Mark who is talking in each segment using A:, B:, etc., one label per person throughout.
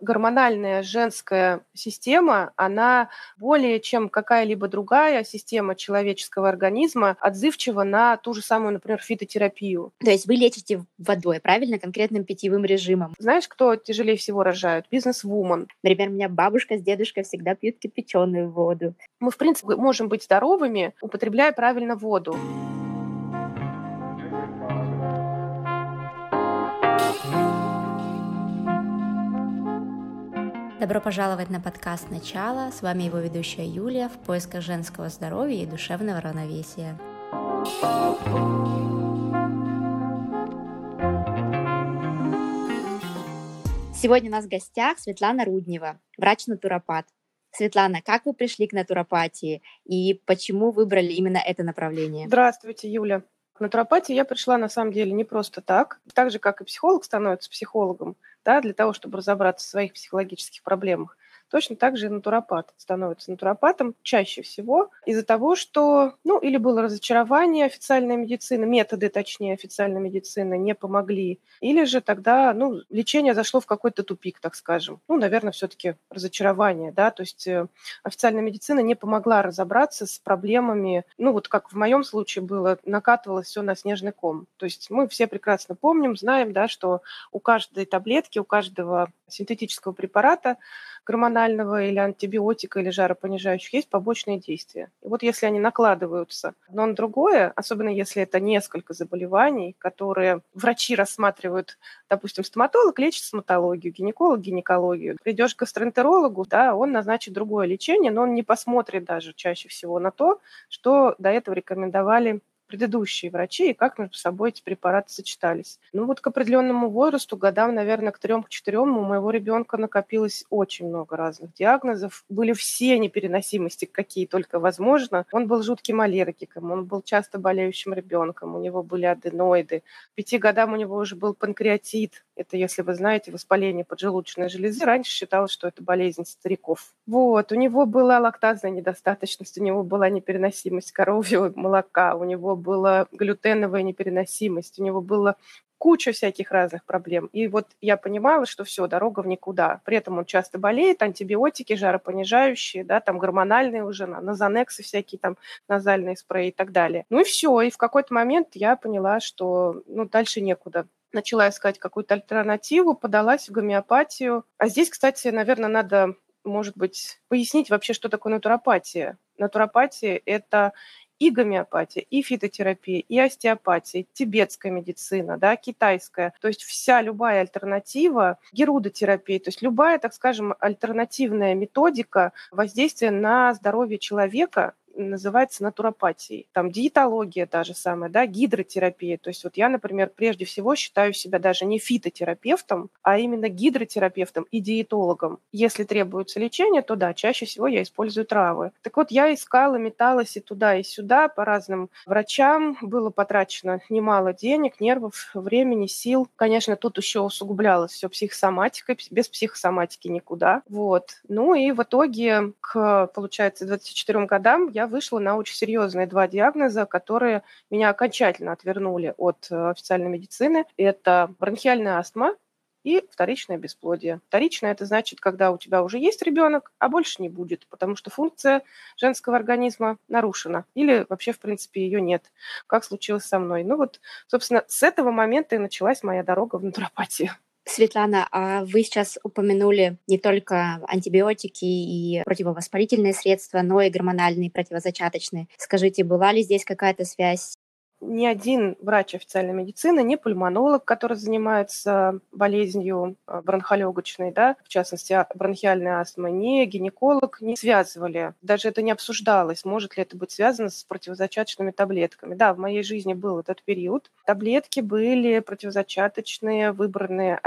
A: гормональная женская система, она более чем какая-либо другая система человеческого организма отзывчива на ту же самую, например, фитотерапию.
B: То есть вы лечите водой, правильно, конкретным питьевым режимом?
A: Знаешь, кто тяжелее всего рожают? Бизнес-вумен.
B: Например, у меня бабушка с дедушкой всегда пьют кипяченую воду.
A: Мы, в принципе, можем быть здоровыми, употребляя правильно воду.
B: Добро пожаловать на подкаст «Начало». С вами его ведущая Юлия в поисках женского здоровья и душевного равновесия. Сегодня у нас в гостях Светлана Руднева, врач-натуропат. Светлана, как вы пришли к натуропатии и почему выбрали именно это направление?
A: Здравствуйте, Юля. К натуропатии я пришла на самом деле не просто так. Так же, как и психолог становится психологом, да, для того, чтобы разобраться в своих психологических проблемах. Точно так же и натуропат становится натуропатом чаще всего из-за того, что, ну, или было разочарование официальной медицины, методы, точнее, официальной медицины не помогли, или же тогда, ну, лечение зашло в какой-то тупик, так скажем. Ну, наверное, все-таки разочарование, да, то есть э, официальная медицина не помогла разобраться с проблемами, ну, вот как в моем случае было, накатывалось все на снежный ком. То есть мы все прекрасно помним, знаем, да, что у каждой таблетки, у каждого синтетического препарата гормонального или антибиотика или жаропонижающих есть побочные действия. И вот если они накладываются одно на другое, особенно если это несколько заболеваний, которые врачи рассматривают, допустим, стоматолог лечит стоматологию, гинеколог – гинекологию. Придешь к гастроэнтерологу, да, он назначит другое лечение, но он не посмотрит даже чаще всего на то, что до этого рекомендовали предыдущие врачи и как между собой эти препараты сочетались. Ну вот к определенному возрасту, годам, наверное, к трем-четырем у моего ребенка накопилось очень много разных диагнозов. Были все непереносимости, какие только возможно. Он был жутким аллергиком, он был часто болеющим ребенком, у него были аденоиды. К пяти годам у него уже был панкреатит. Это, если вы знаете, воспаление поджелудочной железы. Раньше считалось, что это болезнь стариков. Вот, у него была лактазная недостаточность, у него была непереносимость коровьего молока, у него была глютеновая непереносимость, у него было куча всяких разных проблем. И вот я понимала, что все, дорога в никуда. При этом он часто болеет, антибиотики, жаропонижающие, да, там гормональные уже, назонексы всякие, там назальные спреи и так далее. Ну и все. И в какой-то момент я поняла, что ну, дальше некуда начала искать какую-то альтернативу, подалась в гомеопатию. А здесь, кстати, наверное, надо, может быть, пояснить вообще, что такое натуропатия. Натуропатия – это и гомеопатия, и фитотерапия, и остеопатия, тибетская медицина, да, китайская. То есть вся любая альтернатива, герудотерапия, то есть любая, так скажем, альтернативная методика воздействия на здоровье человека называется натуропатией. Там диетология та же самая, да, гидротерапия. То есть вот я, например, прежде всего считаю себя даже не фитотерапевтом, а именно гидротерапевтом и диетологом. Если требуется лечение, то да, чаще всего я использую травы. Так вот, я искала, металась и туда, и сюда по разным врачам. Было потрачено немало денег, нервов, времени, сил. Конечно, тут еще усугублялось все психосоматикой. Без психосоматики никуда. Вот. Ну и в итоге к, получается, 24 годам я вышла на очень серьезные два диагноза, которые меня окончательно отвернули от э, официальной медицины. Это бронхиальная астма и вторичное бесплодие. Вторичное – это значит, когда у тебя уже есть ребенок, а больше не будет, потому что функция женского организма нарушена или вообще, в принципе, ее нет, как случилось со мной. Ну вот, собственно, с этого момента и началась моя дорога в натуропатию.
B: Светлана, а вы сейчас упомянули не только антибиотики и противовоспалительные средства, но и гормональные, противозачаточные. Скажите, была ли здесь какая-то связь
A: ни один врач официальной медицины, ни пульмонолог, который занимается болезнью э, бронхолегочной, да, в частности, а, бронхиальной астмы, ни гинеколог не связывали. Даже это не обсуждалось, может ли это быть связано с противозачаточными таблетками. Да, в моей жизни был этот период. Таблетки были противозачаточные, выбранные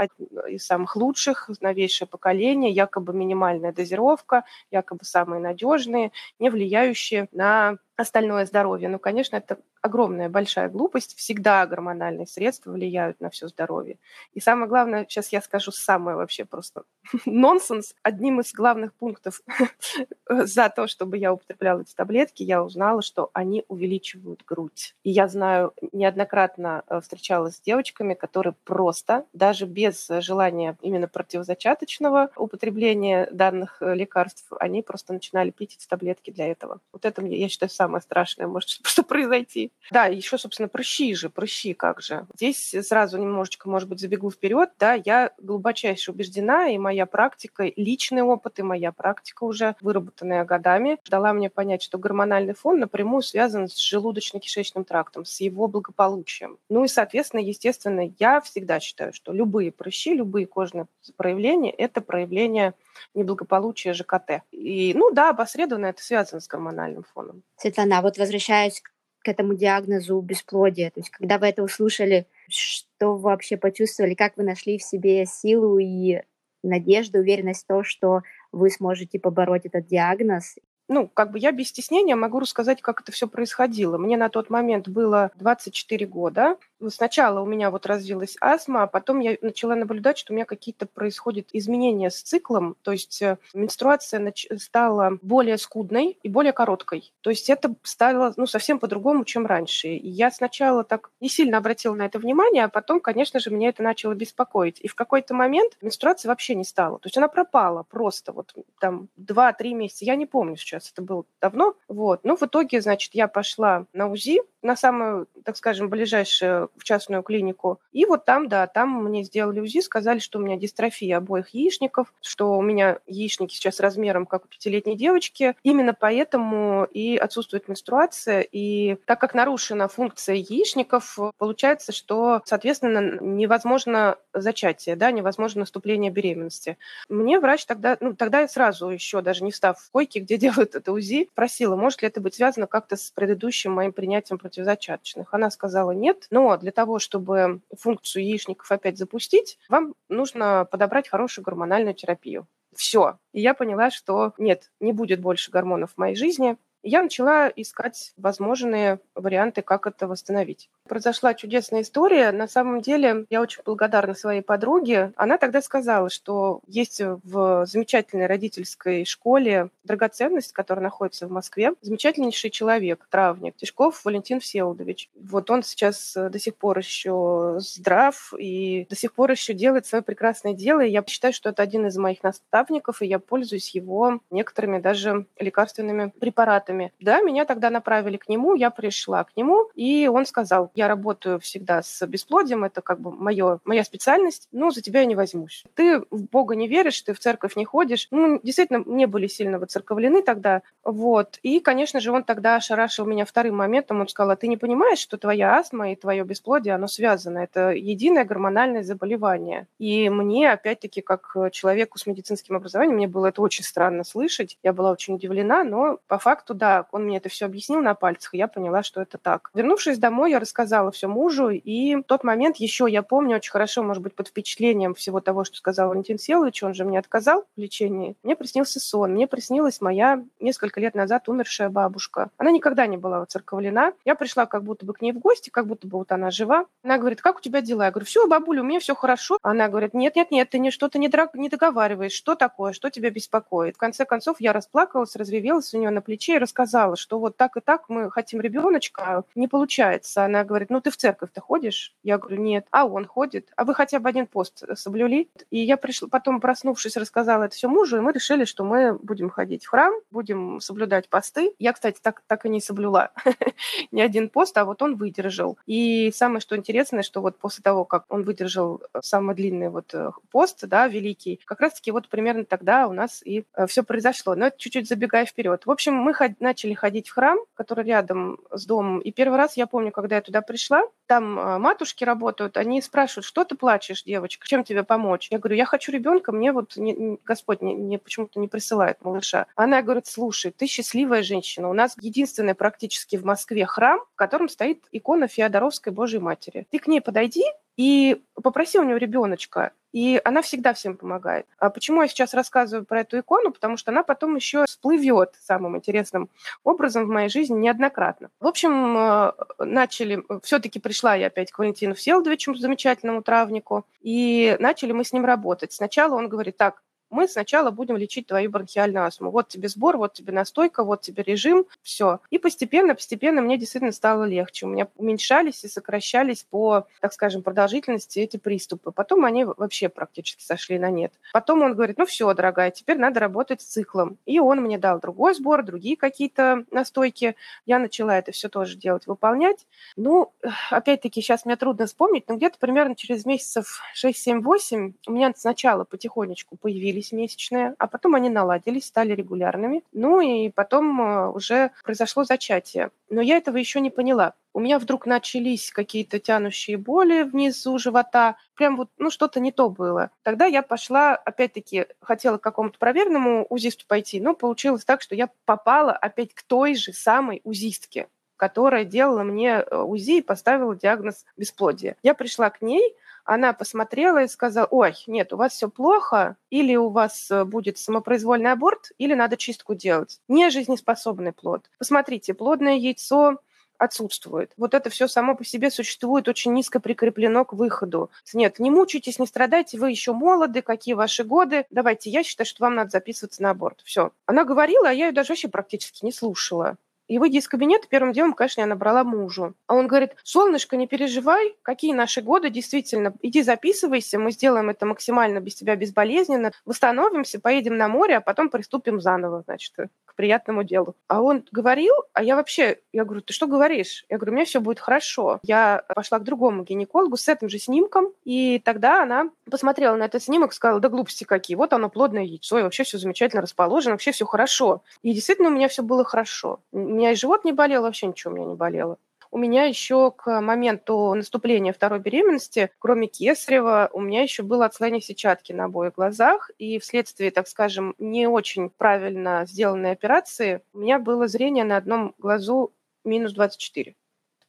A: из самых лучших, новейшее поколение, якобы минимальная дозировка, якобы самые надежные, не влияющие на остальное здоровье. Ну, конечно, это огромная большая глупость. Всегда гормональные средства влияют на все здоровье. И самое главное, сейчас я скажу самое вообще просто нонсенс. Одним из главных пунктов за то, чтобы я употребляла эти таблетки, я узнала, что они увеличивают грудь. И я знаю, неоднократно э, встречалась с девочками, которые просто, даже без желания именно противозачаточного употребления данных э, лекарств, они просто начинали пить эти таблетки для этого. Вот это, я считаю, самое страшное может что произойти. Да, еще, собственно, прыщи же, прыщи как же. Здесь сразу немножечко, может быть, забегу вперед. Да, я глубочайше убеждена, и моя практика, личный опыт, и моя практика уже, выработанная годами, дала мне понять, что гормональный фон напрямую связан с желудочно-кишечным трактом, с его благополучием. Ну и, соответственно, естественно, я всегда считаю, что любые прыщи, любые кожные проявления – это проявление неблагополучия ЖКТ. И, ну да, обосредованно это связано с гормональным фоном.
B: Светлана, а вот возвращаясь к этому диагнозу бесплодия, то есть когда вы это услышали, что вы вообще почувствовали, как вы нашли в себе силу и надежду, уверенность в том, что вы сможете побороть этот диагноз
A: ну, как бы я без стеснения могу рассказать, как это все происходило. Мне на тот момент было 24 года. Сначала у меня вот развилась астма, а потом я начала наблюдать, что у меня какие-то происходят изменения с циклом, то есть э, менструация стала более скудной и более короткой. То есть это стало ну, совсем по-другому, чем раньше. И я сначала так не сильно обратила на это внимание, а потом, конечно же, меня это начало беспокоить. И в какой-то момент менструации вообще не стало. То есть она пропала просто вот там 2-3 месяца. Я не помню сейчас, это было давно. Вот. Но в итоге, значит, я пошла на УЗИ, на самую, так скажем, ближайшую в частную клинику. И вот там, да, там мне сделали УЗИ, сказали, что у меня дистрофия обоих яичников, что у меня яичники сейчас размером, как у пятилетней девочки. Именно поэтому и отсутствует менструация. И так как нарушена функция яичников, получается, что, соответственно, невозможно зачатие, да, невозможно наступление беременности. Мне врач тогда, ну, тогда я сразу еще, даже не встав в койке, где делают это УЗИ, спросила, может ли это быть связано как-то с предыдущим моим принятием противозачаточных. Она сказала нет, но для того, чтобы функцию яичников опять запустить, вам нужно подобрать хорошую гормональную терапию. Все. И я поняла, что нет, не будет больше гормонов в моей жизни. Я начала искать возможные варианты, как это восстановить произошла чудесная история. На самом деле я очень благодарна своей подруге. Она тогда сказала, что есть в замечательной родительской школе драгоценность, которая находится в Москве. Замечательнейший человек, травник, Тишков Валентин Всеволодович. Вот он сейчас до сих пор еще здрав и до сих пор еще делает свое прекрасное дело. И я считаю, что это один из моих наставников, и я пользуюсь его некоторыми даже лекарственными препаратами. Да, меня тогда направили к нему, я пришла к нему, и он сказал, я работаю всегда с бесплодием, это как бы моё, моя специальность, но за тебя я не возьмусь. Ты в Бога не веришь, ты в церковь не ходишь. Ну, действительно, не были сильно выцерковлены тогда. Вот. И, конечно же, он тогда ошарашил меня вторым моментом. Он сказал, а ты не понимаешь, что твоя астма и твое бесплодие, оно связано. Это единое гормональное заболевание. И мне, опять-таки, как человеку с медицинским образованием, мне было это очень странно слышать. Я была очень удивлена, но по факту, да, он мне это все объяснил на пальцах, и я поняла, что это так. Вернувшись домой, я рассказала все мужу, и в тот момент еще я помню очень хорошо, может быть, под впечатлением всего того, что сказал Валентин Селович, он же мне отказал в лечении. Мне приснился сон, мне приснилась моя несколько лет назад умершая бабушка. Она никогда не была воцерковлена. Я пришла как будто бы к ней в гости, как будто бы вот она жива. Она говорит, как у тебя дела? Я говорю, все, бабуля, у меня все хорошо. Она говорит, нет, нет, нет, ты не, что-то не, не договариваешь, что такое, что тебя беспокоит. В конце концов, я расплакалась, разревелась у нее на плече и рассказала, что вот так и так мы хотим ребеночка, не получается. Она говорит, ну ты в церковь-то ходишь? Я говорю, нет. А он ходит? А вы хотя бы один пост соблюли? И я пришла, потом, проснувшись, рассказала это все мужу, и мы решили, что мы будем ходить в храм, будем соблюдать посты. Я, кстати, так, так и не соблюла ни один пост, а вот он выдержал. И самое, что интересное, что вот после того, как он выдержал э, самый длинный вот э, пост, да, великий, как раз-таки вот примерно тогда у нас и э, все произошло. Но это чуть-чуть забегая вперед. В общем, мы начали ходить в храм, который рядом с домом. И первый раз я помню, когда я туда пришла, там а, матушки работают, они спрашивают, что ты плачешь, девочка, чем тебе помочь? Я говорю, я хочу ребенка, мне вот не, Господь не, не, почему-то не присылает малыша. Она говорит, слушай, ты счастливая женщина, у нас единственный практически в Москве храм, в котором стоит икона Феодоровской Божьей Матери. Ты к ней подойди, и попроси у него ребеночка. И она всегда всем помогает. А почему я сейчас рассказываю про эту икону? Потому что она потом еще всплывет самым интересным образом в моей жизни неоднократно. В общем, э, начали... Все-таки пришла я опять к Валентину Всеволодовичу, замечательному травнику, и начали мы с ним работать. Сначала он говорит, так, мы сначала будем лечить твою бронхиальную астму. Вот тебе сбор, вот тебе настойка, вот тебе режим, все. И постепенно, постепенно мне действительно стало легче. У меня уменьшались и сокращались по, так скажем, продолжительности эти приступы. Потом они вообще практически сошли на нет. Потом он говорит, ну все, дорогая, теперь надо работать с циклом. И он мне дал другой сбор, другие какие-то настойки. Я начала это все тоже делать, выполнять. Ну, опять-таки, сейчас мне трудно вспомнить, но где-то примерно через месяцев 6-7-8 у меня сначала потихонечку появились появились месячные, а потом они наладились, стали регулярными. Ну и потом э, уже произошло зачатие. Но я этого еще не поняла. У меня вдруг начались какие-то тянущие боли внизу живота. Прям вот, ну, что-то не то было. Тогда я пошла, опять-таки, хотела к какому-то проверенному узисту пойти, но получилось так, что я попала опять к той же самой узистке которая делала мне э, УЗИ и поставила диагноз бесплодия. Я пришла к ней, она посмотрела и сказала, ой, нет, у вас все плохо, или у вас э, будет самопроизвольный аборт, или надо чистку делать. Не жизнеспособный плод. Посмотрите, плодное яйцо отсутствует. Вот это все само по себе существует, очень низко прикреплено к выходу. Нет, не мучайтесь, не страдайте, вы еще молоды, какие ваши годы. Давайте, я считаю, что вам надо записываться на аборт. Все. Она говорила, а я ее даже вообще практически не слушала. И выйдя из кабинета, первым делом, конечно, я набрала мужу. А он говорит, солнышко, не переживай, какие наши годы, действительно, иди записывайся, мы сделаем это максимально без тебя безболезненно, восстановимся, поедем на море, а потом приступим заново, значит, к приятному делу. А он говорил, а я вообще, я говорю, ты что говоришь? Я говорю, у меня все будет хорошо. Я пошла к другому гинекологу с этим же снимком, и тогда она посмотрела на этот снимок, сказала, да глупости какие, вот оно плодное яйцо, и вообще все замечательно расположено, вообще все хорошо. И действительно у меня все было хорошо меня и живот не болел, вообще ничего у меня не болело. У меня еще к моменту наступления второй беременности, кроме кесарева, у меня еще было отслоение сетчатки на обоих глазах, и вследствие, так скажем, не очень правильно сделанной операции, у меня было зрение на одном глазу минус 24.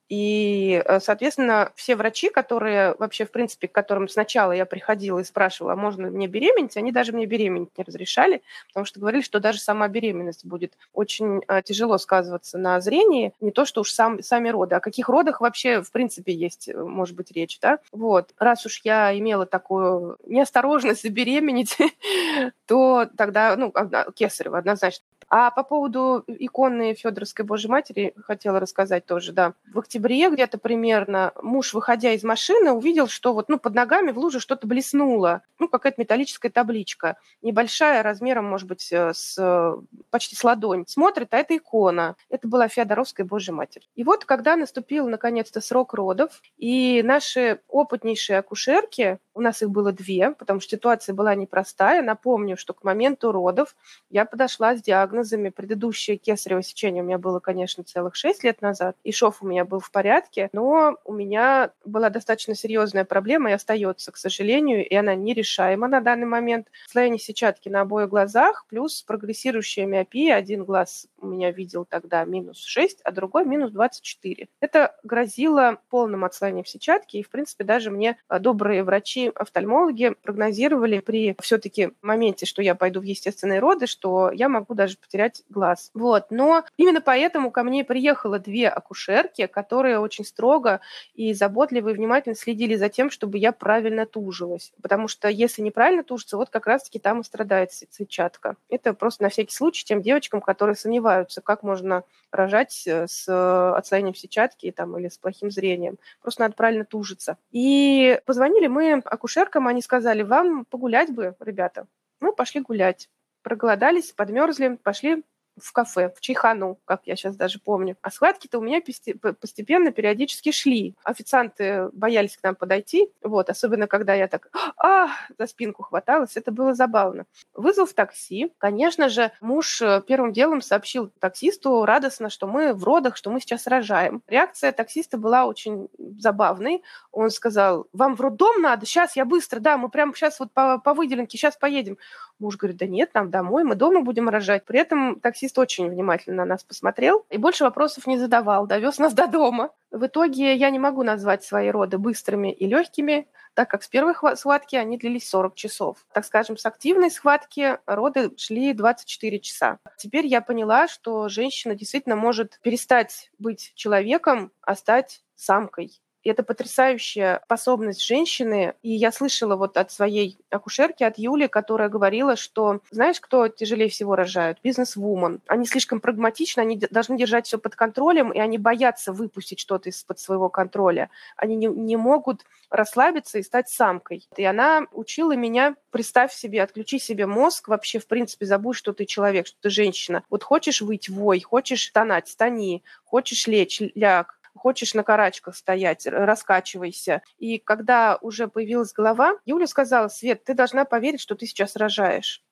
A: И, э, соответственно, все врачи, которые вообще, в принципе, к которым сначала я приходила и спрашивала, а можно мне беременеть, они даже мне беременеть не разрешали, потому что говорили, что даже сама беременность будет очень э, тяжело сказываться на зрении, не то, что уж сам, сами роды. О каких родах вообще, в принципе, есть, э, может быть, речь, да? Вот. Раз уж я имела такую неосторожность забеременеть, то тогда, ну, кесарево однозначно. А по поводу иконы Федоровской Божьей Матери хотела рассказать тоже, да. В октябре где-то примерно муж, выходя из машины, увидел, что вот, ну, под ногами в луже что-то блеснуло. Ну, какая-то металлическая табличка. Небольшая, размером, может быть, э, с, почти с ладонь. Смотрит, а это икона. Это была Феодоровская Божья Матерь. И вот, когда наступил, наконец-то, срок родов, и наши опытнейшие акушерки, у нас их было две, потому что ситуация была непростая. Напомню, что к моменту родов я подошла с диагнозами. Предыдущее кесарево сечение у меня было, конечно, целых шесть лет назад, и шов у меня был в порядке, но у меня была достаточно серьезная проблема и остается, к сожалению, и она нерешаема на данный момент. Слоение сетчатки на обоих глазах плюс прогрессирующая миопия. Один глаз у меня видел тогда минус 6, а другой минус 24. Это грозило полным отслоением сетчатки, и, в принципе, даже мне а, добрые врачи офтальмологи прогнозировали при все-таки моменте, что я пойду в естественные роды, что я могу даже потерять глаз. Вот. Но именно поэтому ко мне приехало две акушерки, которые очень строго и заботливо и внимательно следили за тем, чтобы я правильно тужилась. Потому что если неправильно тужиться, вот как раз-таки там и страдает сетчатка. Это просто на всякий случай тем девочкам, которые сомневаются, как можно рожать э, с отслоением сетчатки там, или с плохим зрением. Просто надо правильно тужиться. И позвонили мы акушеркам, они сказали, вам погулять бы, ребята. Мы пошли гулять. Проголодались, подмерзли, пошли в кафе, в Чайхану, как я сейчас даже помню. А схватки-то у меня постепенно, периодически шли. Официанты боялись к нам подойти, вот, особенно когда я так а, за спинку хваталась, это было забавно. Вызвал в такси. Конечно же, муж э, первым делом сообщил таксисту радостно, что мы в родах, что мы сейчас рожаем. Реакция таксиста была очень забавной. Он сказал, вам в роддом надо? Сейчас я быстро, да, мы прямо сейчас вот по, по выделенке, сейчас поедем. Муж говорит, да нет, нам домой, мы дома будем рожать. При этом таксист очень внимательно на нас посмотрел и больше вопросов не задавал, довез нас до дома. В итоге я не могу назвать свои роды быстрыми и легкими, так как с первой схватки они длились 40 часов. Так скажем, с активной схватки роды шли 24 часа. Теперь я поняла, что женщина действительно может перестать быть человеком, а стать самкой. Это потрясающая способность женщины. И я слышала вот от своей акушерки, от Юли, которая говорила, что знаешь, кто тяжелее всего рожают? Бизнес-вумен. Они слишком прагматичны, они должны держать все под контролем, и они боятся выпустить что-то из-под своего контроля. Они не, не могут расслабиться и стать самкой. И она учила меня, представь себе, отключи себе мозг, вообще, в принципе, забудь, что ты человек, что ты женщина. Вот хочешь выйти вой, хочешь стонать, стани, хочешь лечь, ляг, хочешь на карачках стоять, раскачивайся. И когда уже появилась голова, Юля сказала, Свет, ты должна поверить, что ты сейчас рожаешь.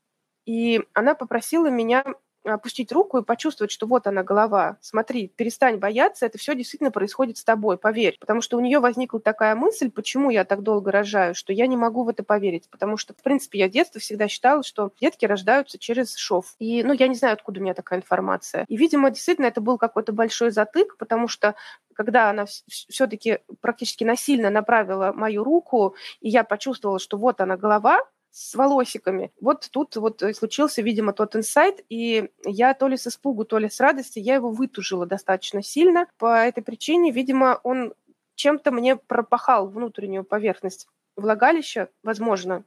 A: И она попросила меня опустить руку и почувствовать, что вот она голова. Смотри, перестань бояться, это все действительно происходит с тобой, поверь. Потому что у нее возникла такая мысль, почему я так долго рожаю, что я не могу в это поверить. Потому что, в принципе, я в детстве всегда считала, что детки рождаются через шов. И, ну, я не знаю, откуда у меня такая информация. И, видимо, действительно, это был какой-то большой затык, потому что когда она все-таки практически насильно направила мою руку, и я почувствовала, что вот она голова, с волосиками. Вот тут вот случился, видимо, тот инсайт, и я то ли с испугу, то ли с радости, я его вытужила достаточно сильно. По этой причине, видимо, он чем-то мне пропахал внутреннюю поверхность влагалища, возможно,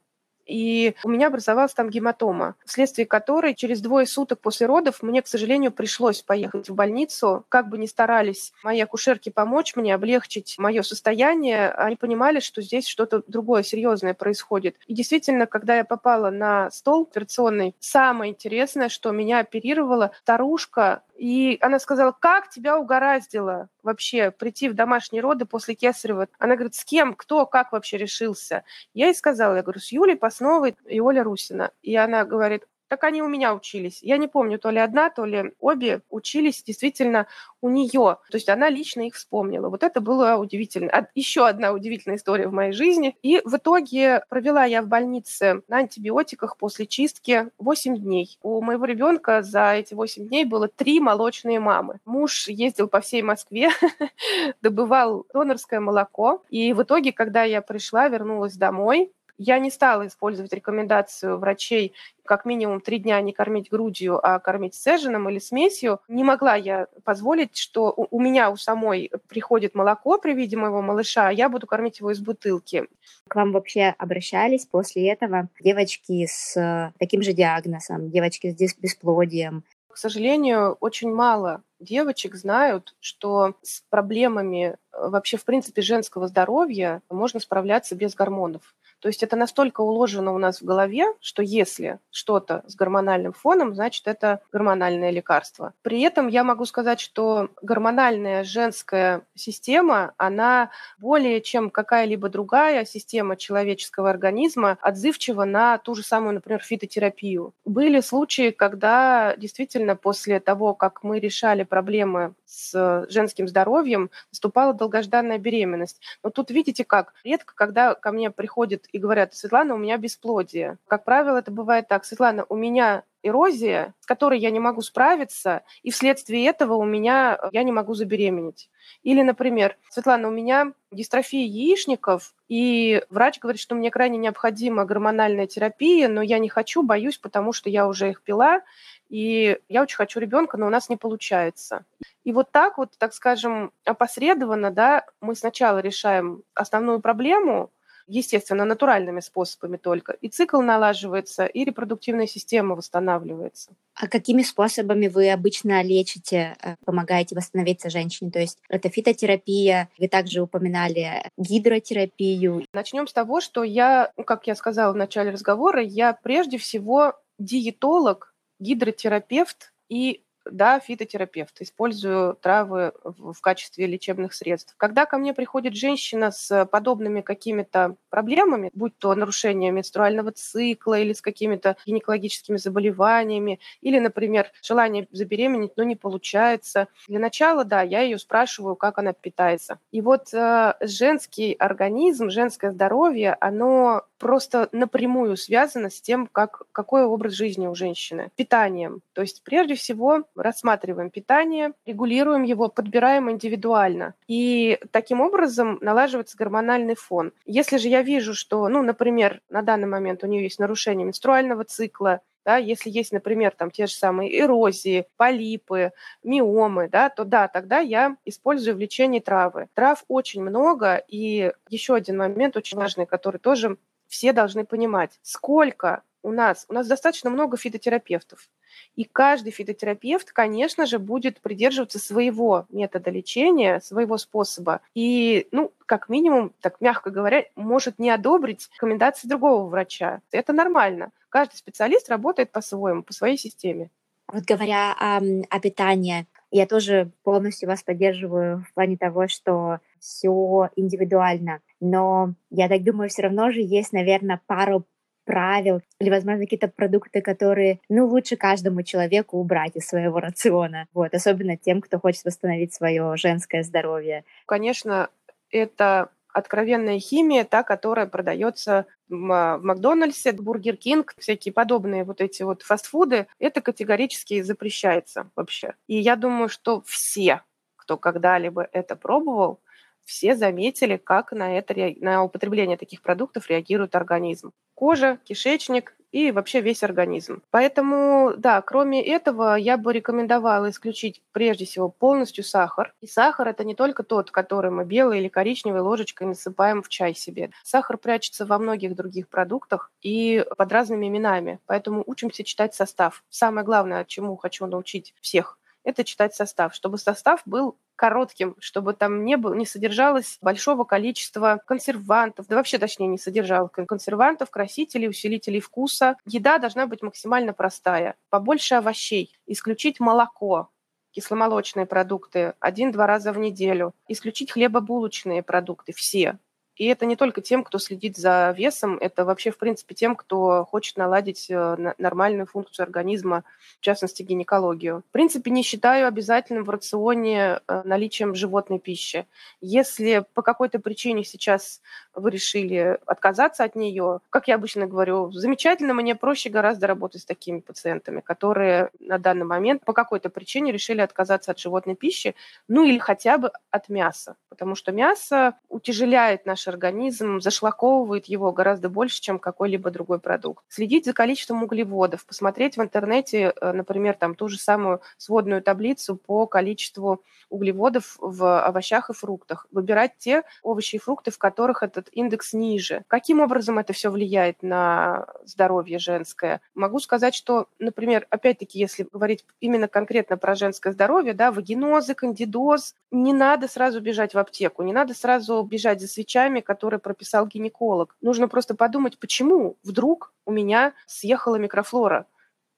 A: и у меня образовалась там гематома, вследствие которой через двое суток после родов мне, к сожалению, пришлось поехать в больницу. Как бы ни старались мои акушерки помочь мне, облегчить мое состояние, они понимали, что здесь что-то другое серьезное происходит. И действительно, когда я попала на стол операционный, самое интересное, что меня оперировала старушка, и она сказала, как тебя угораздило вообще прийти в домашние роды после кесарева? Она говорит, с кем, кто, как вообще решился? Я ей сказала, я говорю, с Юлей Пасновой и Оля Русина. И она говорит, так они у меня учились. Я не помню, то ли одна, то ли обе учились действительно у нее. То есть она лично их вспомнила. Вот это было удивительно. Еще одна удивительная история в моей жизни. И в итоге провела я в больнице на антибиотиках после чистки 8 дней. У моего ребенка за эти 8 дней было три молочные мамы. Муж ездил по всей Москве, добывал донорское молоко. И в итоге, когда я пришла, вернулась домой, я не стала использовать рекомендацию врачей как минимум три дня не кормить грудью, а кормить сцежином или смесью. Не могла я позволить, что у меня у самой приходит молоко при виде моего малыша, а я буду кормить его из бутылки.
B: К вам вообще обращались после этого девочки с таким же диагнозом, девочки с бесплодием?
A: К сожалению, очень мало девочек знают, что с проблемами э, вообще, в принципе, женского здоровья можно справляться без гормонов. То есть это настолько уложено у нас в голове, что если что-то с гормональным фоном, значит, это гормональное лекарство. При этом я могу сказать, что гормональная женская система, она более чем какая-либо другая система человеческого организма отзывчива на ту же самую, например, фитотерапию. Были случаи, когда действительно после того, как мы решали проблемы с женским здоровьем, наступала долгожданная беременность. Но тут видите как, редко, когда ко мне приходит и говорят, Светлана, у меня бесплодие. Как правило, это бывает так, Светлана, у меня эрозия, с которой я не могу справиться, и вследствие этого у меня я не могу забеременеть. Или, например, Светлана, у меня дистрофия яичников, и врач говорит, что мне крайне необходима гормональная терапия, но я не хочу, боюсь, потому что я уже их пила, и я очень хочу ребенка, но у нас не получается. И вот так вот, так скажем, опосредованно, да, мы сначала решаем основную проблему, естественно, натуральными способами только. И цикл налаживается, и репродуктивная система восстанавливается.
B: А какими способами вы обычно лечите, э, помогаете восстановиться женщине? То есть это фитотерапия, вы также упоминали гидротерапию.
A: Начнем с того, что я, ну, как я сказала в начале разговора, я прежде всего диетолог, гидротерапевт и да, фитотерапевт, использую травы в, качестве лечебных средств. Когда ко мне приходит женщина с подобными какими-то проблемами, будь то нарушение менструального цикла или с какими-то гинекологическими заболеваниями, или, например, желание забеременеть, но не получается, для начала, да, я ее спрашиваю, как она питается. И вот э, женский организм, женское здоровье, оно просто напрямую связано с тем, как, какой образ жизни у женщины. Питанием. То есть прежде всего рассматриваем питание, регулируем его, подбираем индивидуально. И таким образом налаживается гормональный фон. Если же я вижу, что, ну, например, на данный момент у нее есть нарушение менструального цикла, да, если есть, например, там те же самые эрозии, полипы, миомы, да, то да, тогда я использую в лечении травы. Трав очень много, и еще один момент очень важный, который тоже все должны понимать, сколько у нас, у нас достаточно много фитотерапевтов, и каждый фитотерапевт, конечно же, будет придерживаться своего метода лечения, своего способа. И, ну, как минимум, так мягко говоря, может не одобрить рекомендации другого врача. Это нормально. Каждый специалист работает по-своему, по своей системе.
B: Вот говоря о, о питании, я тоже полностью вас поддерживаю в плане того, что все индивидуально. Но я так думаю, все равно же есть, наверное, пару правил или, возможно, какие-то продукты, которые, ну, лучше каждому человеку убрать из своего рациона. Вот, особенно тем, кто хочет восстановить свое женское здоровье.
A: Конечно, это откровенная химия, та, которая продается в Макдональдсе, Бургер Кинг, всякие подобные вот эти вот фастфуды, это категорически запрещается вообще. И я думаю, что все, кто когда-либо это пробовал, все заметили, как на, это, на употребление таких продуктов реагирует организм. Кожа, кишечник и вообще весь организм. Поэтому, да, кроме этого, я бы рекомендовала исключить прежде всего полностью сахар. И сахар это не только тот, который мы белой или коричневой ложечкой насыпаем в чай себе. Сахар прячется во многих других продуктах и под разными именами. Поэтому учимся читать состав. Самое главное, чему хочу научить всех, это читать состав, чтобы состав был коротким, чтобы там не, было, не содержалось большого количества консервантов, да вообще, точнее, не содержало консервантов, красителей, усилителей вкуса. Еда должна быть максимально простая. Побольше овощей, исключить молоко, кисломолочные продукты один-два раза в неделю, исключить хлебобулочные продукты, все, и это не только тем, кто следит за весом, это вообще, в принципе, тем, кто хочет наладить э, нормальную функцию организма, в частности, гинекологию. В принципе, не считаю обязательным в рационе э, наличием животной пищи. Если по какой-то причине сейчас вы решили отказаться от нее, как я обычно говорю, замечательно, мне проще гораздо работать с такими пациентами, которые на данный момент по какой-то причине решили отказаться от животной пищи, ну или хотя бы от мяса, потому что мясо утяжеляет наше организм, зашлаковывает его гораздо больше, чем какой-либо другой продукт. Следить за количеством углеводов, посмотреть в интернете, э, например, там ту же самую сводную таблицу по количеству углеводов в овощах и фруктах. Выбирать те овощи и фрукты, в которых этот индекс ниже. Каким образом это все влияет на здоровье женское? Могу сказать, что, например, опять-таки, если говорить именно конкретно про женское здоровье, да, вагинозы, кандидоз, не надо сразу бежать в аптеку, не надо сразу бежать за свечами, которые прописал гинеколог. Нужно просто подумать, почему вдруг у меня съехала микрофлора.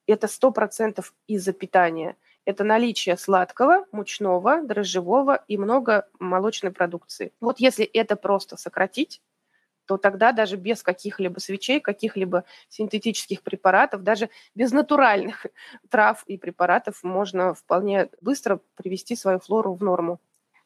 A: Это сто процентов из-за питания это наличие сладкого, мучного, дрожжевого и много молочной продукции. Вот если это просто сократить, то тогда даже без каких-либо свечей, каких-либо синтетических препаратов, даже без натуральных трав и препаратов можно вполне быстро привести свою флору в норму.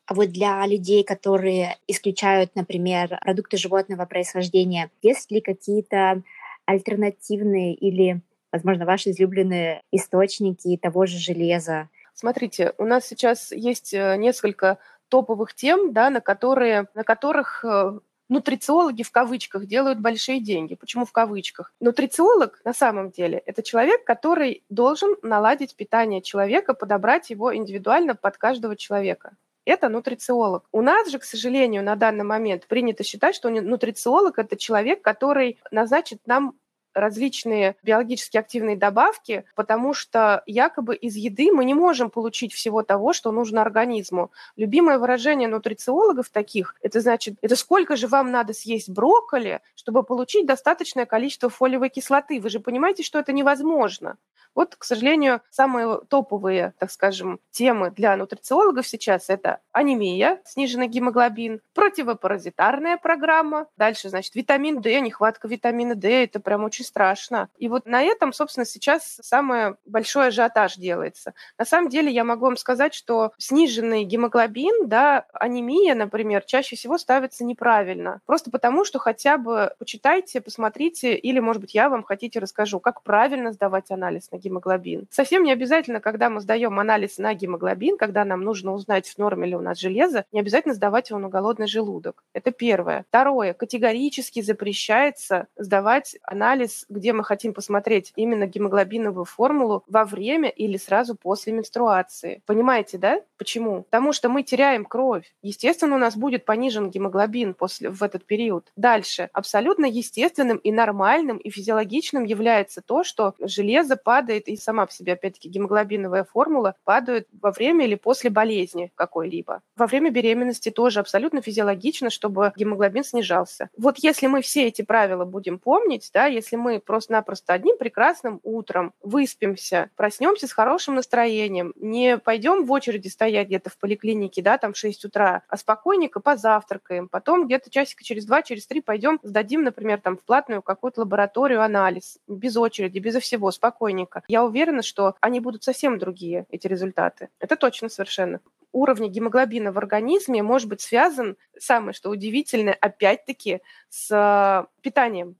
B: А вот для людей, которые исключают, например, продукты животного происхождения, есть ли какие-то альтернативные или возможно, ваши излюбленные источники того же железа?
A: Смотрите, у нас сейчас есть э, несколько топовых тем, да, на, которые, на которых э, нутрициологи в кавычках делают большие деньги. Почему в кавычках? Нутрициолог на самом деле это человек, который должен наладить питание человека, подобрать его индивидуально под каждого человека. Это нутрициолог. У нас же, к сожалению, на данный момент принято считать, что нутрициолог – это человек, который назначит нам различные биологически активные добавки, потому что якобы из еды мы не можем получить всего того, что нужно организму. Любимое выражение нутрициологов таких, это значит, это сколько же вам надо съесть брокколи, чтобы получить достаточное количество фолиевой кислоты. Вы же понимаете, что это невозможно. Вот, к сожалению, самые топовые, так скажем, темы для нутрициологов сейчас это анемия, сниженный гемоглобин, противопаразитарная программа, дальше, значит, витамин D, нехватка витамина D, это прям очень страшно. И вот на этом, собственно, сейчас самый большой ажиотаж делается. На самом деле я могу вам сказать, что сниженный гемоглобин, да, анемия, например, чаще всего ставится неправильно. Просто потому, что хотя бы почитайте, посмотрите, или, может быть, я вам хотите расскажу, как правильно сдавать анализ на гемоглобин. Совсем не обязательно, когда мы сдаем анализ на гемоглобин, когда нам нужно узнать, в норме ли у нас железо, не обязательно сдавать его на голодный желудок. Это первое. Второе. Категорически запрещается сдавать анализ, где мы хотим посмотреть именно гемоглобиновую формулу во время или сразу после менструации. Понимаете, да? Почему? Потому что мы теряем кровь. Естественно, у нас будет понижен гемоглобин после, в этот период. Дальше. Абсолютно естественным и нормальным и физиологичным является то, что железо падает, и сама по себе, опять-таки, гемоглобиновая формула падает во время или после болезни какой-либо. Во время беременности тоже абсолютно физиологично, чтобы гемоглобин снижался. Вот если мы все эти правила будем помнить, да, если мы просто-напросто одним прекрасным утром выспимся, проснемся с хорошим настроением, не пойдем в очереди стоять где-то в поликлинике, да, там в 6 утра, а спокойненько позавтракаем, потом где-то часика через два, через три пойдем сдадим, например, там в платную какую-то лабораторию анализ, без очереди, безо всего, спокойненько. Я уверена, что они будут совсем другие, эти результаты. Это точно совершенно уровня гемоглобина в организме может быть связан, самое что удивительное, опять-таки, с э, питанием.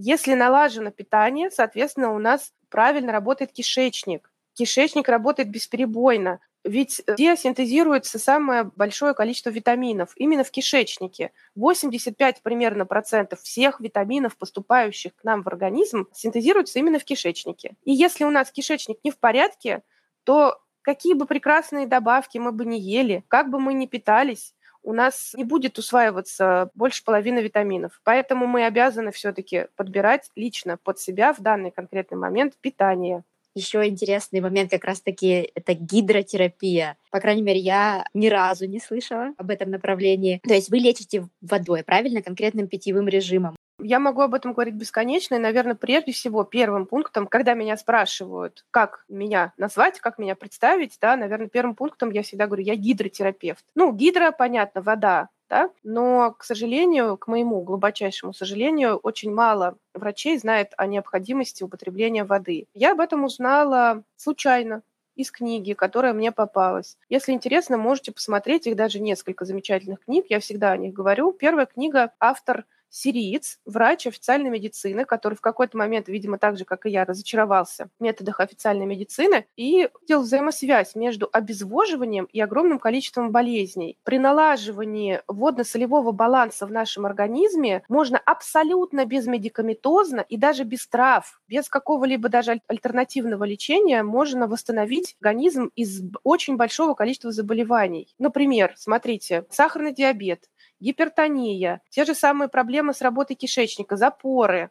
A: Если налажено питание, соответственно, у нас правильно работает кишечник. Кишечник работает бесперебойно. Ведь где синтезируется самое большое количество витаминов? Именно в кишечнике. 85 примерно процентов всех витаминов, поступающих к нам в организм, синтезируются именно в кишечнике. И если у нас кишечник не в порядке, то какие бы прекрасные добавки мы бы не ели, как бы мы ни питались, у нас не будет усваиваться больше половины витаминов. Поэтому мы обязаны все-таки подбирать лично под себя в данный конкретный момент питание.
B: Еще интересный момент как раз-таки это гидротерапия. По крайней мере, я ни разу не слышала об этом направлении. То есть вы лечите водой, правильно, конкретным питьевым режимом.
A: Я могу об этом говорить бесконечно, и, наверное, прежде всего первым пунктом, когда меня спрашивают, как меня назвать, как меня представить, да, наверное, первым пунктом я всегда говорю, я гидротерапевт. Ну, гидро, понятно, вода, да, но, к сожалению, к моему глубочайшему сожалению, очень мало врачей знает о необходимости употребления воды. Я об этом узнала случайно, из книги, которая мне попалась. Если интересно, можете посмотреть, их даже несколько замечательных книг, я всегда о них говорю. Первая книга, автор сириец, врач официальной медицины, который в какой-то момент, видимо, так же, как и я, разочаровался в методах официальной медицины и видел взаимосвязь между обезвоживанием и огромным количеством болезней. При налаживании водно-солевого баланса в нашем организме можно абсолютно безмедикаментозно и даже без трав, без какого-либо даже альтернативного лечения можно восстановить организм из очень большого количества заболеваний. Например, смотрите, сахарный диабет, гипертония, те же самые проблемы с работой кишечника, запоры.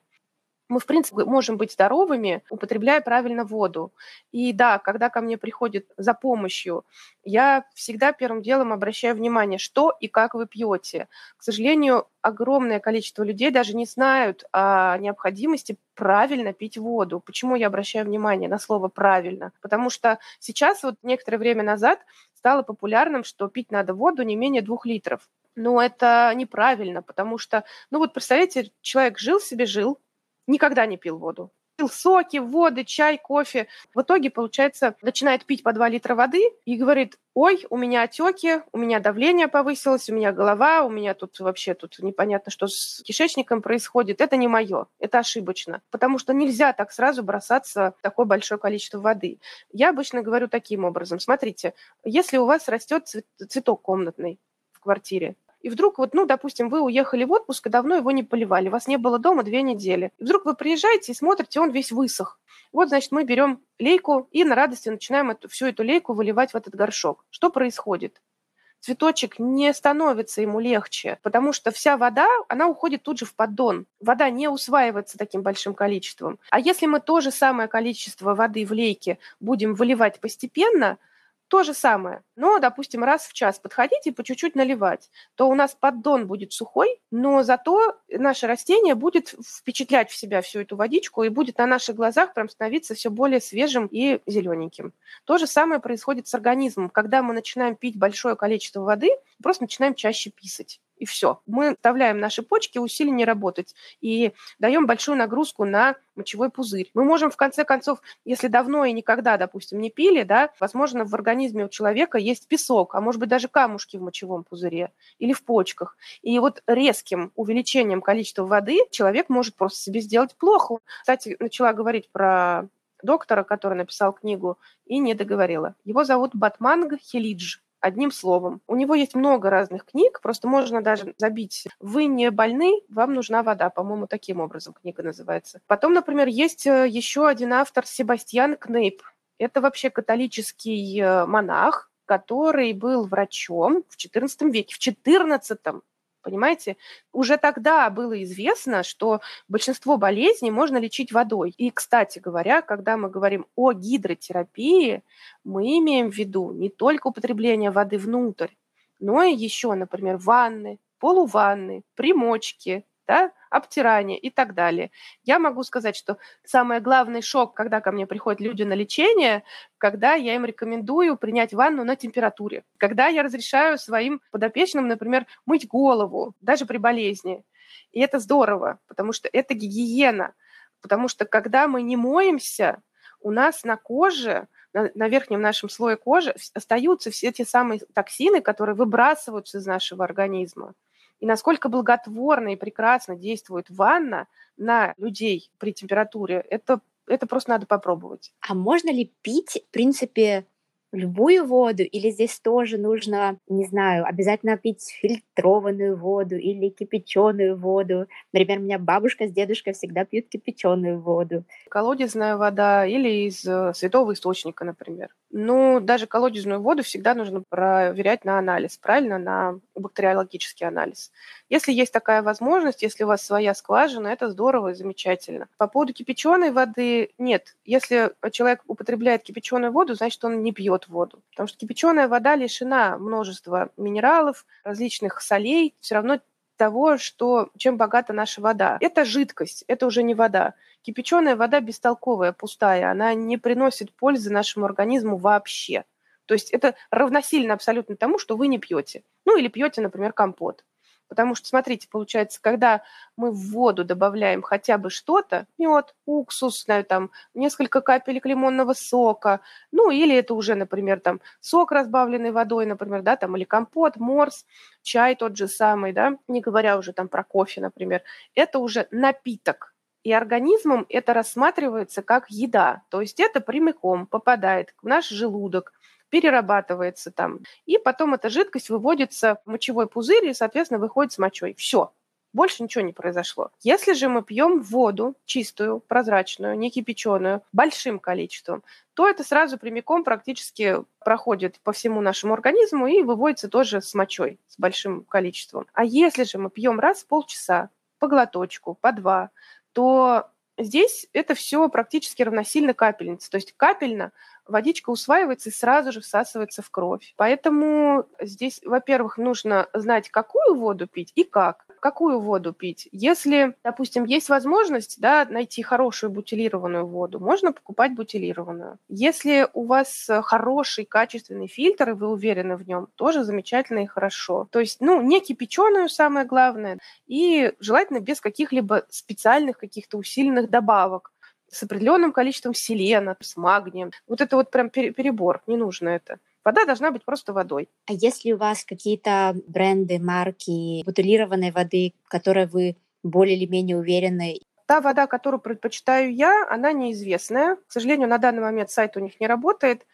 A: Мы, в принципе, можем быть здоровыми, употребляя правильно воду. И да, когда ко мне приходят за помощью, я всегда первым делом обращаю внимание, что и как вы пьете. К сожалению, огромное количество людей даже не знают о необходимости правильно пить воду. Почему я обращаю внимание на слово «правильно»? Потому что сейчас, вот некоторое время назад, стало популярным, что пить надо воду не менее двух литров. Но это неправильно, потому что, ну вот представляете, человек жил себе, жил, никогда не пил воду. Пил соки, воды, чай, кофе. В итоге, получается, начинает пить по 2 литра воды и говорит, ой, у меня отеки, у меня давление повысилось, у меня голова, у меня тут вообще тут непонятно, что с кишечником происходит. Это не мое, это ошибочно. Потому что нельзя так сразу бросаться в такое большое количество воды. Я обычно говорю таким образом. Смотрите, если у вас растет цветок комнатный в квартире, и вдруг вот, ну, допустим, вы уехали в отпуск, и давно его не поливали, вас не было дома две недели. И вдруг вы приезжаете и смотрите, он весь высох. Вот, значит, мы берем лейку и на радости начинаем эту, всю эту лейку выливать в этот горшок. Что происходит? цветочек не становится ему легче, потому что вся вода, она уходит тут же в поддон. Вода не усваивается таким большим количеством. А если мы то же самое количество воды в лейке будем выливать постепенно, то же самое. Но, допустим, раз в час подходить и по чуть-чуть наливать, то у нас поддон будет сухой, но зато наше растение будет впечатлять в себя всю эту водичку и будет на наших глазах прям становиться все более свежим и зелененьким. То же самое происходит с организмом. Когда мы начинаем пить большое количество воды, просто начинаем чаще писать и все. Мы оставляем наши почки усиленнее работать и даем большую нагрузку на мочевой пузырь. Мы можем, в конце концов, если давно и никогда, допустим, не пили, да, возможно, в организме у человека есть песок, а может быть даже камушки в мочевом пузыре или в почках. И вот резким увеличением количества воды человек может просто себе сделать плохо. Кстати, начала говорить про доктора, который написал книгу, и не договорила. Его зовут Батманг Хелидж одним словом. У него есть много разных книг, просто можно даже забить «Вы не больны, вам нужна вода». По-моему, таким образом книга называется. Потом, например, есть э, еще один автор Себастьян Кнейп. Это вообще католический э, монах, который был врачом в XIV веке. В XIV Понимаете? Уже тогда было известно, что большинство болезней можно лечить водой. И, кстати говоря, когда мы говорим о гидротерапии, мы имеем в виду не только употребление воды внутрь, но и еще, например, ванны, полуванны, примочки, да, обтирание и так далее. Я могу сказать, что самый главный шок, когда ко мне приходят люди на лечение, когда я им рекомендую принять ванну на температуре, когда я разрешаю своим подопечным, например, мыть голову, даже при болезни. И это здорово, потому что это гигиена. Потому что когда мы не моемся, у нас на коже на, верхнем нашем слое кожи остаются все те самые токсины, которые выбрасываются из нашего организма и насколько благотворно и прекрасно действует ванна на людей при температуре, это, это просто надо попробовать.
B: А можно ли пить, в принципе, любую воду, или здесь тоже нужно, не знаю, обязательно пить фильтрованную воду или кипяченую воду. Например, у меня бабушка с дедушкой всегда пьют кипяченую воду.
A: Колодезная вода или из э, святого источника, например. Ну, даже колодезную воду всегда нужно проверять на анализ, правильно, на бактериологический анализ. Если есть такая возможность, если у вас своя скважина, это здорово и замечательно. По поводу кипяченой воды нет. Если человек употребляет кипяченую воду, значит, он не пьет воду. Потому что кипяченая вода лишена множества минералов, различных солей, все равно того, что, чем богата наша вода. Это жидкость, это уже не вода. Кипяченая вода бестолковая, пустая, она не приносит пользы нашему организму вообще. То есть это равносильно абсолютно тому, что вы не пьете. Ну или пьете, например, компот. Потому что, смотрите, получается, когда мы в воду добавляем хотя бы что-то, мед, уксус, знаю, там, несколько капелек лимонного сока, ну, или это уже, например, там, сок, разбавленный водой, например, да, там, или компот, морс, чай тот же самый, да, не говоря уже там про кофе, например, это уже напиток, и организмом это рассматривается как еда, то есть это прямиком попадает в наш желудок, перерабатывается там. И потом эта жидкость выводится в мочевой пузырь и, соответственно, выходит с мочой. Все. Больше ничего не произошло. Если же мы пьем воду чистую, прозрачную, не кипяченую, большим количеством, то это сразу прямиком практически проходит по всему нашему организму и выводится тоже с мочой, с большим количеством. А если же мы пьем раз в полчаса, по глоточку, по два, то здесь это все практически равносильно капельнице. То есть капельно водичка усваивается и сразу же всасывается в кровь. Поэтому здесь, во-первых, нужно знать, какую воду пить и как. Какую воду пить? Если, допустим, есть возможность да, найти хорошую бутилированную воду, можно покупать бутилированную. Если у вас хороший, качественный фильтр, и вы уверены в нем, тоже замечательно и хорошо. То есть, ну, не кипяченую, самое главное, и желательно без каких-либо специальных каких-то усиленных добавок с определенным количеством селена, с магнием. Вот это вот прям перебор, не нужно это. Вода должна быть просто водой.
B: А если у вас какие-то бренды, марки бутылированной воды, в которой вы более или менее уверены?
A: Та вода, которую предпочитаю я, она неизвестная. К сожалению, на данный момент сайт у них не работает.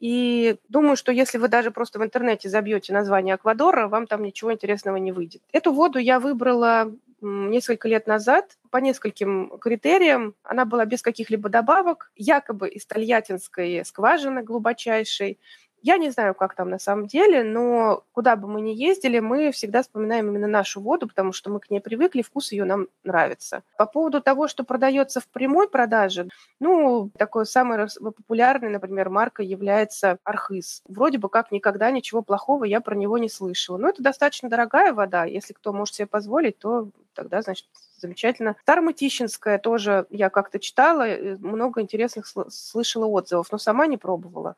A: И думаю, что если вы даже просто в интернете забьете название Аквадора, вам там ничего интересного не выйдет. Эту воду я выбрала несколько лет назад по нескольким критериям. Она была без каких-либо добавок, якобы из тольяттинской скважины глубочайшей. Я не знаю, как там на самом деле, но куда бы мы ни ездили, мы всегда вспоминаем именно нашу воду, потому что мы к ней привыкли, вкус ее нам нравится. По поводу того, что продается в прямой продаже, ну, такой самый популярный, например, марка является Архыз. Вроде бы как никогда ничего плохого я про него не слышала. Но это достаточно дорогая вода. Если кто может себе позволить, то тогда, значит, замечательно. Старомытищинская тоже я как-то читала, э, много интересных слышала отзывов, но сама не пробовала.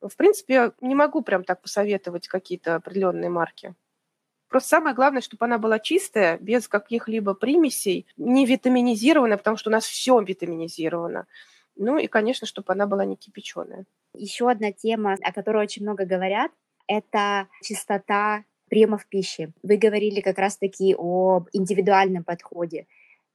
A: В принципе, не могу прям так посоветовать какие-то определенные марки. Просто самое главное, чтобы она была чистая, без каких-либо примесей, не витаминизированная, потому что у нас все витаминизировано. Ну и, конечно, чтобы она была не кипяченая.
B: Еще одна тема, о которой очень много говорят, это чистота приемов пищи. Вы говорили как раз-таки об индивидуальном подходе.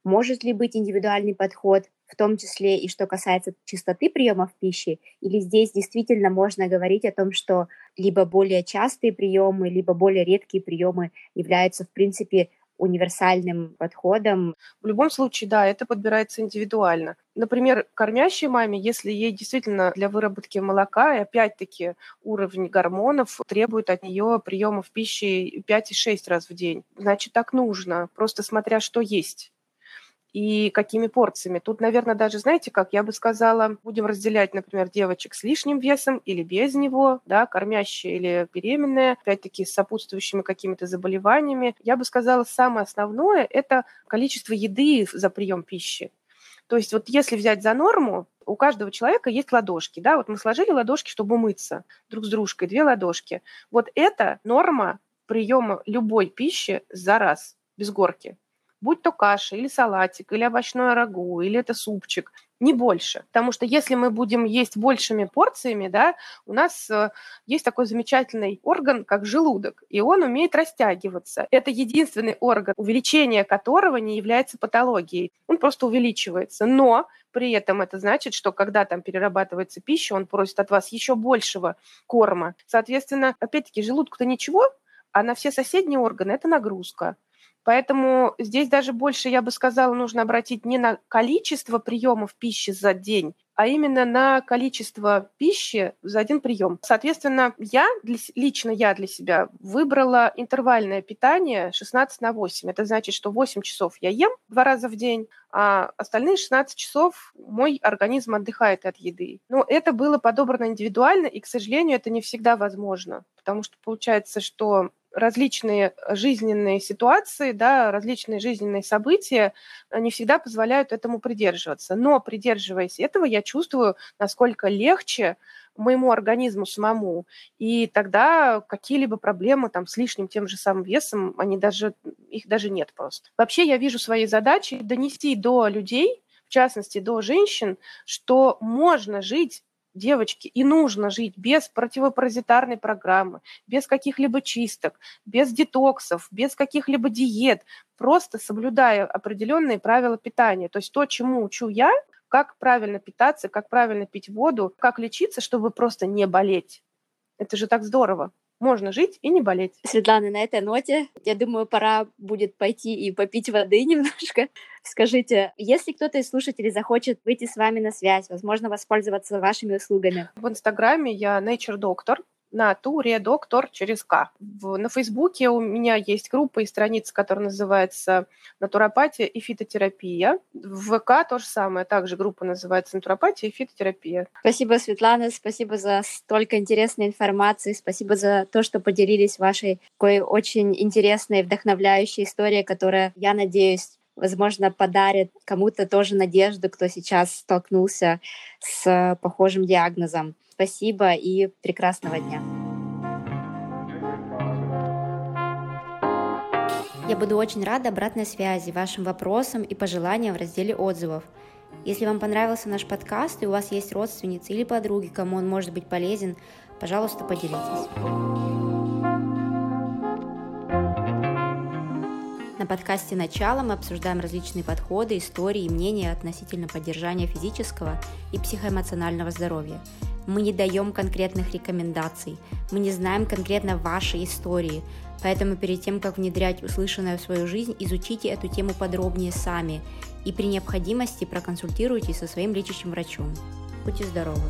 B: Может ли быть индивидуальный подход, в том числе и что касается чистоты приемов пищи, или здесь действительно можно говорить о том, что либо более частые приемы, либо более редкие приемы являются, в принципе, универсальным подходом.
A: В любом случае, да, это подбирается индивидуально. Например, кормящей маме, если ей действительно для выработки молока, и опять-таки уровень гормонов требует от нее приемов пищи 5 и 6 раз в день, значит, так нужно, просто смотря что есть и какими порциями. Тут, наверное, даже, знаете, как я бы сказала, будем разделять, например, девочек с лишним весом или без него, да, кормящие или беременные, опять-таки с сопутствующими какими-то заболеваниями. Я бы сказала, самое основное – это количество еды за прием пищи. То есть вот если взять за норму, у каждого человека есть ладошки, да, вот мы сложили ладошки, чтобы умыться друг с дружкой, две ладошки. Вот это норма приема любой пищи за раз, без горки будь то каша или салатик, или овощное рагу, или это супчик, не больше. Потому что если мы будем есть большими порциями, да, у нас э, есть такой замечательный орган, как желудок, и он умеет растягиваться. Это единственный орган, увеличение которого не является патологией. Он просто увеличивается. Но при этом это значит, что когда там перерабатывается пища, он просит от вас еще большего корма. Соответственно, опять-таки, желудку-то ничего, а на все соседние органы это нагрузка. Поэтому здесь даже больше, я бы сказала, нужно обратить не на количество приемов пищи за день, а именно на количество пищи за один прием. Соответственно, я для, лично я для себя выбрала интервальное питание 16 на 8. Это значит, что 8 часов я ем два раза в день, а остальные 16 часов мой организм отдыхает от еды. Но это было подобрано индивидуально, и, к сожалению, это не всегда возможно, потому что получается, что различные жизненные ситуации, да, различные жизненные события не всегда позволяют этому придерживаться. Но придерживаясь этого, я чувствую, насколько легче моему организму самому. И тогда какие-либо проблемы там с лишним тем же самым весом, они даже, их даже нет просто. Вообще я вижу своей задачей донести до людей, в частности до женщин, что можно жить девочки, и нужно жить без противопаразитарной программы, без каких-либо чисток, без детоксов, без каких-либо диет, просто соблюдая определенные правила питания. То есть то, чему учу я, как правильно питаться, как правильно пить воду, как лечиться, чтобы просто не болеть. Это же так здорово можно жить и не болеть.
B: Светлана, на этой ноте, я думаю, пора будет пойти и попить воды немножко. Скажите, если кто-то из слушателей захочет выйти с вами на связь, возможно, воспользоваться вашими услугами?
A: В Инстаграме я Nature Doctor, на туре доктор через К. В, на Фейсбуке у меня есть группа и страница, которая называется «Натуропатия и фитотерапия». В ВК то же самое, также группа называется «Натуропатия и фитотерапия».
B: Спасибо, Светлана, спасибо за столько интересной информации, спасибо за то, что поделились вашей такой очень интересной, вдохновляющей историей, которая, я надеюсь, возможно, подарит кому-то тоже надежду, кто сейчас столкнулся с похожим диагнозом. Спасибо и прекрасного дня. Я буду очень рада обратной связи, вашим вопросам и пожеланиям в разделе отзывов. Если вам понравился наш подкаст и у вас есть родственницы или подруги, кому он может быть полезен, пожалуйста, поделитесь. На подкасте «Начало» мы обсуждаем различные подходы, истории и мнения относительно поддержания физического и психоэмоционального здоровья – мы не даем конкретных рекомендаций, мы не знаем конкретно вашей истории, поэтому перед тем, как внедрять услышанное в свою жизнь, изучите эту тему подробнее сами и при необходимости проконсультируйтесь со своим лечащим врачом. Будьте здоровы!